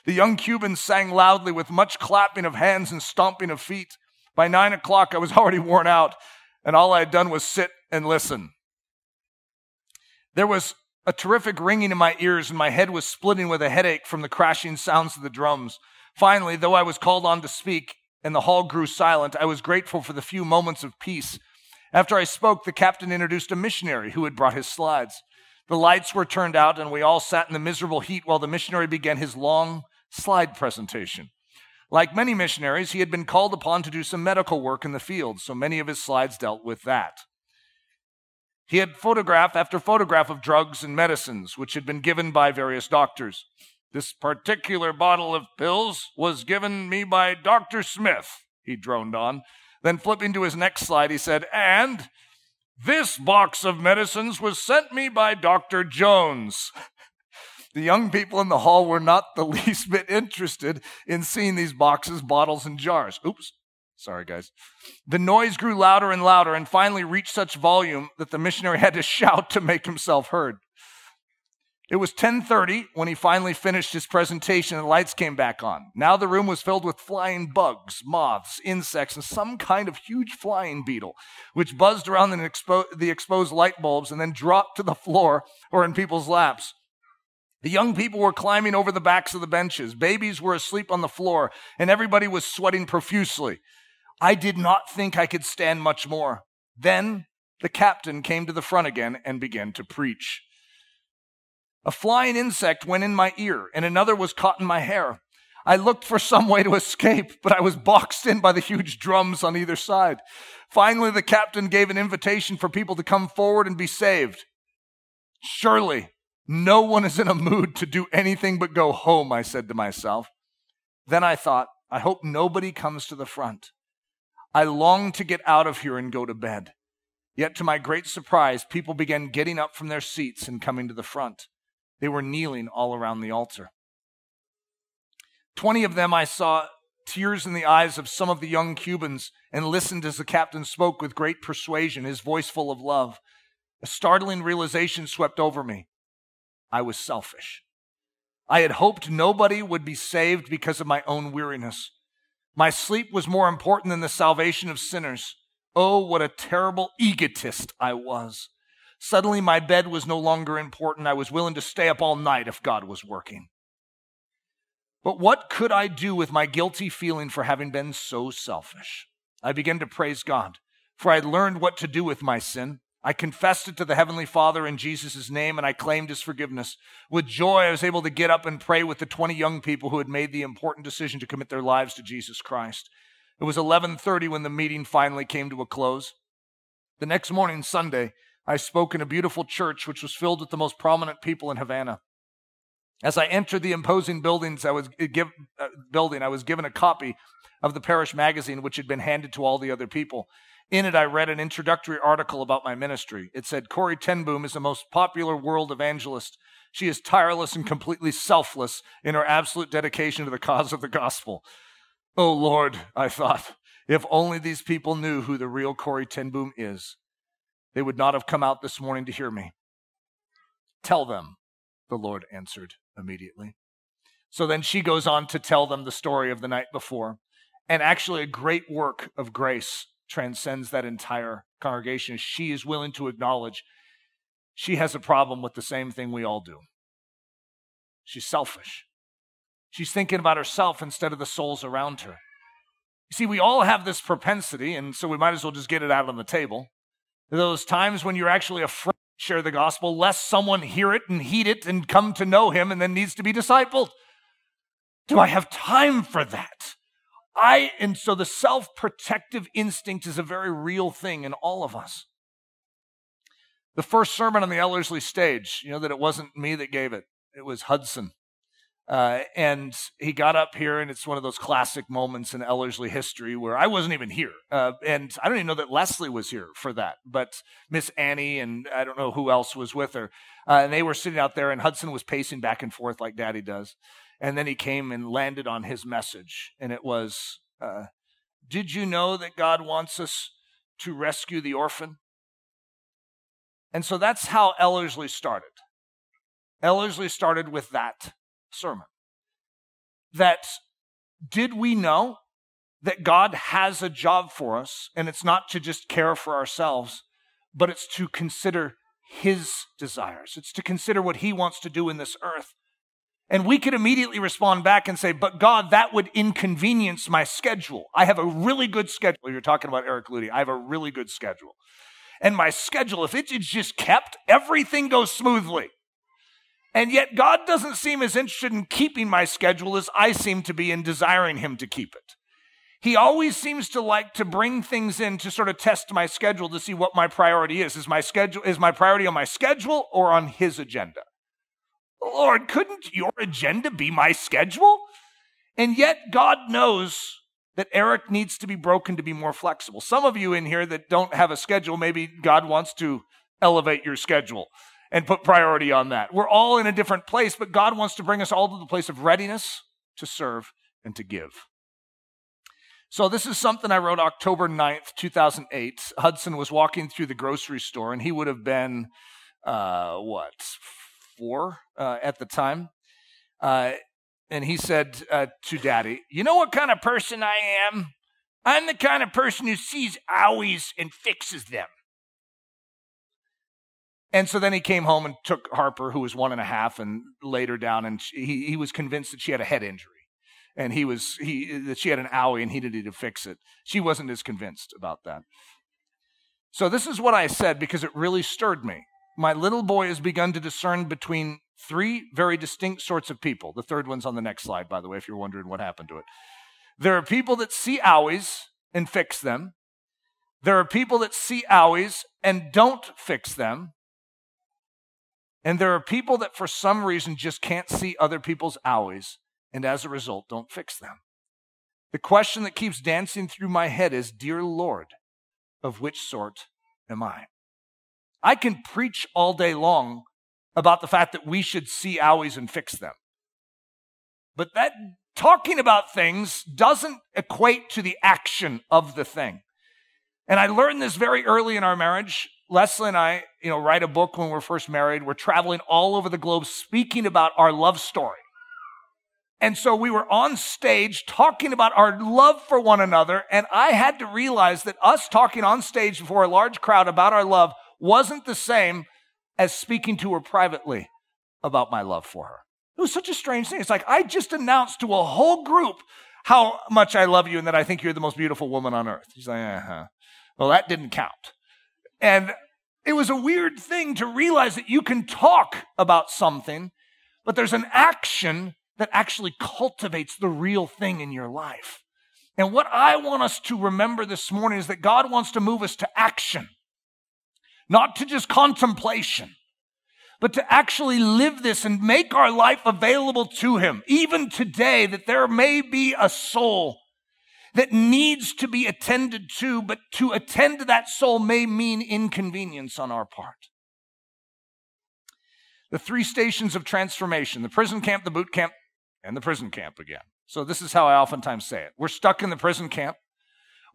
The young Cubans sang loudly with much clapping of hands and stomping of feet. By nine o'clock, I was *laughs* already worn out, and all I had done was sit and listen. There was a terrific ringing in my ears, and my head was splitting with a headache from the crashing sounds of the drums. Finally, though I was called on to speak, and the hall grew silent, I was grateful for the few moments of peace after I spoke, the captain introduced a missionary who had brought his slides. The lights were turned out, and we all sat in the miserable heat while the missionary began his long slide presentation. Like many missionaries, he had been called upon to do some medical work in the field, so many of his slides dealt with that. He had photograph after photograph of drugs and medicines which had been given by various doctors. This particular bottle of pills was given me by Dr. Smith, he droned on. Then, flipping to his next slide, he said, And this box of medicines was sent me by Dr. Jones. *laughs* The young people in the hall were not the *laughs* least bit interested in seeing these boxes, bottles, and jars. Oops. Sorry, guys. The noise grew louder and louder and finally reached such volume that the missionary had to *laughs* shout to make himself heard. It was 10:30 when he finally finished his presentation and the lights came back on. Now the room was filled with flying bugs, moths, insects, and some kind of huge flying beetle, which buzzed around the, expo- the exposed light bulbs and then dropped to the floor or in people's laps. The young people were climbing over the backs of the benches. Babies were asleep on the floor, and everybody was sweating profusely. I did not think I could stand much more. Then the captain came to the front again and began to preach. A flying insect went in my ear, and another was caught in my hair. I looked for some way to escape, but I was boxed in by the huge drums on either side. Finally, the captain gave an invitation for people to come forward and be saved. Surely, no one is in a mood to do anything but go home, I said to myself. Then I thought, I hope nobody comes to the front. I longed to get out of here and go to bed. Yet, to my great surprise, people began getting up from their seats and coming to the front. They were kneeling all around the altar. Twenty of them I saw tears in the eyes of some of the young Cubans and listened as the captain spoke with great persuasion, his voice full of love. A startling realization swept over me. I was selfish. I had hoped nobody would be saved because of my own weariness. My sleep was more important than the salvation of sinners. Oh, what a terrible egotist I was. Suddenly, my bed was no longer important. I was willing to stay up all night if God was working. But what could I do with my guilty feeling for having been so selfish? I began to praise God, for I had learned what to do with my sin. I confessed it to the Heavenly Father in Jesus' name, and I claimed His forgiveness. With joy, I was able to get up and pray with the 20 young people who had made the important decision to commit their lives to Jesus Christ. It was 11:30 when the meeting finally came to a close. The next morning, Sunday, I spoke in a beautiful church which was filled with the most prominent people in Havana. As I entered the imposing buildings, I was give, uh, building, I was given a copy of the parish magazine, which had been handed to all the other people. In it, I read an introductory article about my ministry. It said, Corrie ten Boom is the most popular world evangelist. She is tireless and completely selfless in her absolute dedication to the cause of the gospel. Oh Lord, I thought, if only these people knew who the real Corrie ten Boom is. They would not have come out this morning to hear me. Tell them, the Lord answered immediately. So then she goes on to tell them the story of the night before. And actually, a great work of grace transcends that entire congregation. She is willing to acknowledge she has a problem with the same thing we all do. She's selfish. She's thinking about herself instead of the souls around her. You see, we all have this propensity, and so we might as well just get it out on the table those times when you're actually afraid to share the gospel, lest someone hear it and heed it and come to know him and then needs to be discipled. Do I have time for that? I, and so the self protective instinct is a very real thing in all of us. The first sermon on the Ellerslie stage, you know that it wasn't me that gave it, it was Hudson. Uh, and he got up here, and it's one of those classic moments in Ellerslie history where I wasn't even here. Uh, and I don't even know that Leslie was here for that, but Miss Annie and I don't know who else was with her. Uh, and they were sitting out there, and Hudson was pacing back and forth like Daddy does. And then he came and landed on his message, and it was uh, Did you know that God wants us to rescue the orphan? And so that's how Ellerslie started. Ellerslie started with that sermon. That did we know that God has a job for us, and it's not to just care for ourselves, but it's to consider His desires. It's to consider what He wants to do in this earth. And we could immediately respond back and say, But God, that would inconvenience my schedule. I have a really good schedule. You're talking about Eric Ludy. I have a really good schedule. And my schedule, if it is just kept, everything goes smoothly. And yet, God doesn't seem as interested in keeping my schedule as I seem to be in desiring Him to keep it. He always seems to like to bring things in to sort of test my schedule to see what my priority is. Is my schedule is my priority on my schedule or on his agenda? Lord, couldn't your agenda be my schedule? And yet God knows that Eric needs to be broken to be more flexible. Some of you in here that don't have a schedule, maybe God wants to elevate your schedule and put priority on that. We're all in a different place, but God wants to bring us all to the place of readiness to serve and to give. So, this is something I wrote October 9th, 2008. Hudson was walking through the grocery store, and he would have been, uh, what, four uh, at the time. Uh, and he said uh, to daddy, You know what kind of person I am? I'm the kind of person who sees owies and fixes them. And so then he came home and took Harper, who was one and a half, and laid her down, and she, he, he was convinced that she had a head injury. And he was he that she had an owie and he needed to fix it. She wasn't as convinced about that. So this is what I said because it really stirred me. My little boy has begun to discern between three very distinct sorts of people. The third one's on the next slide, by the way, if you're wondering what happened to it. There are people that see owies and fix them. There are people that see owies and don't fix them. And there are people that for some reason just can't see other people's owies and as a result don't fix them. The question that keeps dancing through my head is Dear Lord, of which sort am I? I can preach all day long about the fact that we should see owies and fix them. But that talking about things doesn't equate to the action of the thing. And I learned this very early in our marriage. Leslie and I, you know, write a book when we're first married. We're traveling all over the globe speaking about our love story. And so we were on stage talking about our love for one another. And I had to realize that us talking on stage before a large crowd about our love wasn't the same as speaking to her privately about my love for her. It was such a strange thing. It's like I just announced to a whole group how much I love you and that I think you're the most beautiful woman on earth. She's like, uh huh. Well, that didn't count. And it was a weird thing to realize that you can talk about something, but there's an action that actually cultivates the real thing in your life. And what I want us to remember this morning is that God wants to move us to action, not to just contemplation, but to actually live this and make our life available to Him. Even today, that there may be a soul that needs to be attended to, but to attend to that soul may mean inconvenience on our part. The three stations of transformation the prison camp, the boot camp, and the prison camp again. So, this is how I oftentimes say it. We're stuck in the prison camp,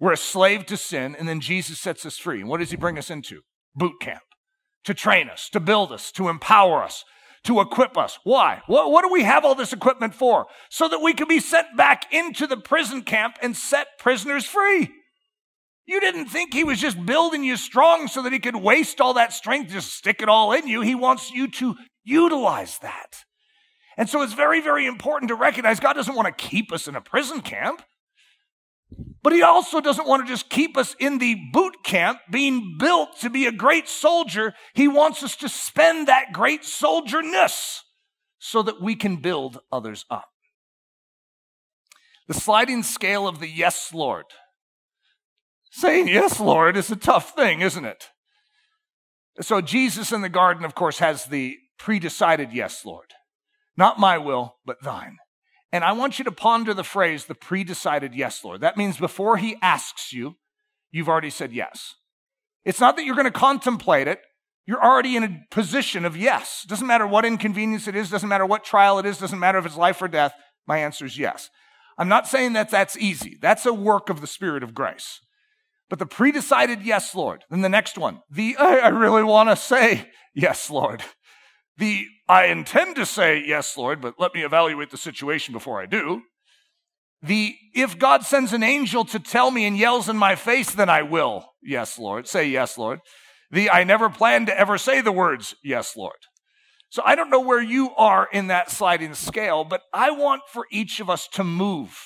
we're a slave to sin, and then Jesus sets us free. And what does he bring us into? Boot camp. To train us, to build us, to empower us, to equip us. Why? What, what do we have all this equipment for? So that we can be sent back into the prison camp and set prisoners free. You didn't think he was just building you strong so that he could waste all that strength, just stick it all in you. He wants you to utilize that. And so it's very, very important to recognize God doesn't want to keep us in a prison camp, but He also doesn't want to just keep us in the boot camp being built to be a great soldier. He wants us to spend that great soldierness so that we can build others up. The sliding scale of the yes, Lord. Saying yes, Lord is a tough thing, isn't it? So Jesus in the garden, of course, has the pre-decided yes, Lord. Not my will, but thine. And I want you to ponder the phrase, the pre decided yes, Lord. That means before he asks you, you've already said yes. It's not that you're going to contemplate it. You're already in a position of yes. Doesn't matter what inconvenience it is, doesn't matter what trial it is, doesn't matter if it's life or death. My answer is yes. I'm not saying that that's easy. That's a work of the Spirit of grace. But the pre decided yes, Lord. Then the next one, the I, really want to say yes, Lord. The I intend to say, yes, Lord, but let me evaluate the situation before I do. The if God sends an angel to tell me and yells in my face, then I will, yes, Lord. Say, yes, Lord. The I never planned to ever say the words, yes, Lord. So I don't know where you are in that sliding scale, but I want for each of us to move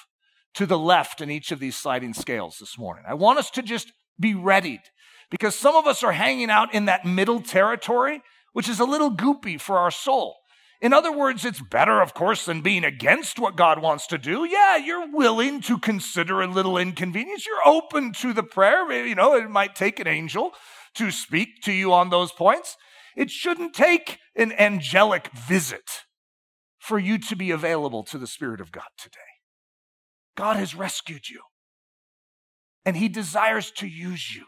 to the left in each of these sliding scales this morning. I want us to just be readied because some of us are hanging out in that middle territory which is a little goopy for our soul. In other words, it's better, of course, than being against what God wants to do. Yeah, you're willing to consider a little inconvenience. You're open to the prayer. You know, it might take an angel to speak to you on those points. It shouldn't take an angelic visit for you to be available to the Spirit of God today. God has rescued you, and He desires to use you.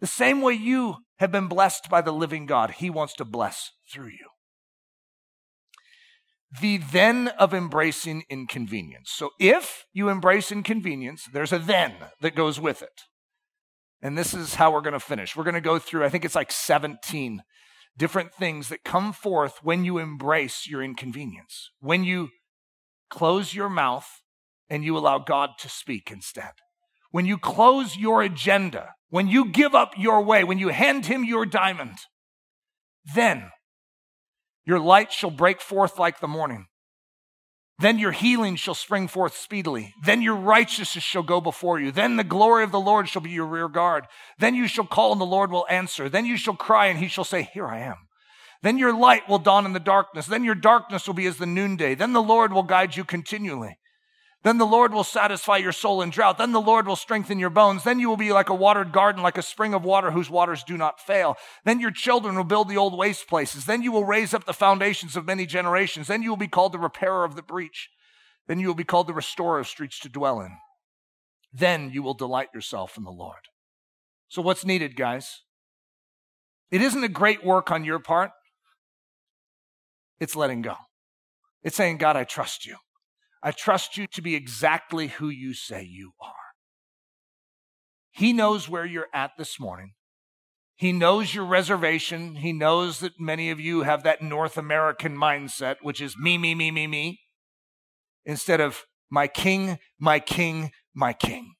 The same way you have been blessed by the living God, He wants to bless through you. The then of embracing inconvenience. So if you embrace inconvenience, there's a then that goes with it. And this is how we're going to finish. We're going to go through, I think it's like 17 different things that come forth when you embrace your inconvenience, when you close your mouth and you allow God to speak instead. When you close your agenda, when you give up your way, when you hand him your diamond, then your light shall break forth like the morning. Then your healing shall spring forth speedily. Then your righteousness shall go before you. Then the glory of the Lord shall be your rear guard. Then you shall call and the Lord will answer. Then you shall cry and he shall say, Here I am. Then your light will dawn in the darkness. Then your darkness will be as the noonday. Then the Lord will guide you continually. Then the Lord will satisfy your soul in drought. Then the Lord will strengthen your bones. Then you will be like a watered garden, like a spring of water whose waters do not fail. Then your children will build the old waste places. Then you will raise up the foundations of many generations. Then you will be called the repairer of the breach. Then you will be called the restorer of streets to dwell in. Then you will delight yourself in the Lord. So what's needed, guys? It isn't a great work on your part. It's letting go. It's saying, God, I trust you. I trust you to be exactly who you say you are. He knows where you're at this morning. He knows your reservation. He knows that many of you have that North American mindset, which is me, me, me, me, me, instead of my king, my king, my king.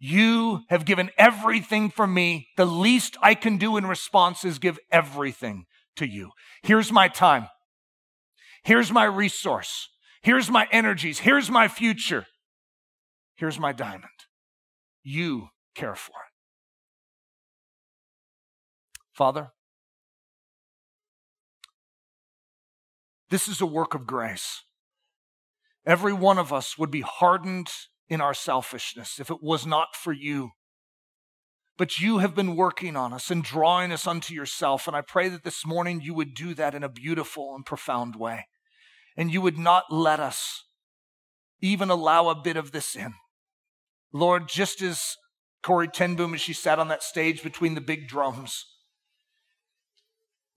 You have given everything for me. The least I can do in response is give everything to you. Here's my time. Here's my resource. Here's my energies. Here's my future. Here's my diamond. You care for it. Father, this is a work of grace. Every one of us would be hardened in our selfishness if it was not for you. But you have been working on us and drawing us unto yourself. And I pray that this morning you would do that in a beautiful and profound way and you would not let us even allow a bit of this in. Lord, just as Corrie ten Boom, as she sat on that stage between the big drums,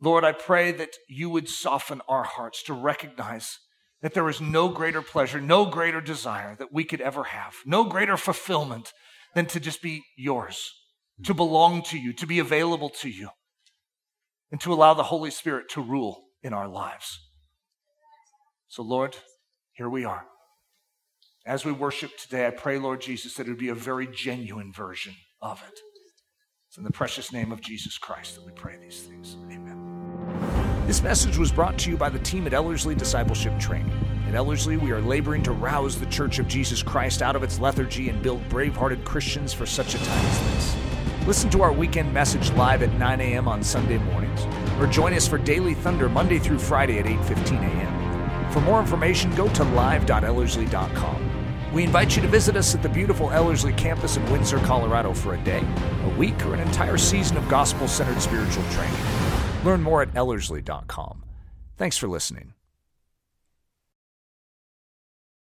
Lord, I pray that you would soften our hearts to recognize that there is no greater pleasure, no greater desire that we could ever have, no greater fulfillment than to just be yours, to belong to you, to be available to you, and to allow the Holy Spirit to rule in our lives. So, Lord, here we are. As we worship today, I pray, Lord Jesus, that it would be a very genuine version of it. It's in the precious name of Jesus Christ that we pray these things. Amen. This message was brought to you by the team at Ellerslie Discipleship Training. At Ellerslie, we are laboring to rouse the Church of Jesus Christ out of its lethargy and build brave hearted Christians for such a time as this. Listen to our weekend message live at 9 a.m. on Sunday mornings, or join us for Daily Thunder Monday through Friday at 8:15 a.m. For more information, go to live.ellerslie.com. We invite you to visit us at the beautiful Ellerslie campus in Windsor, Colorado for a day, a week, or an entire season of gospel centered spiritual training. Learn more at ellerslie.com. Thanks for listening.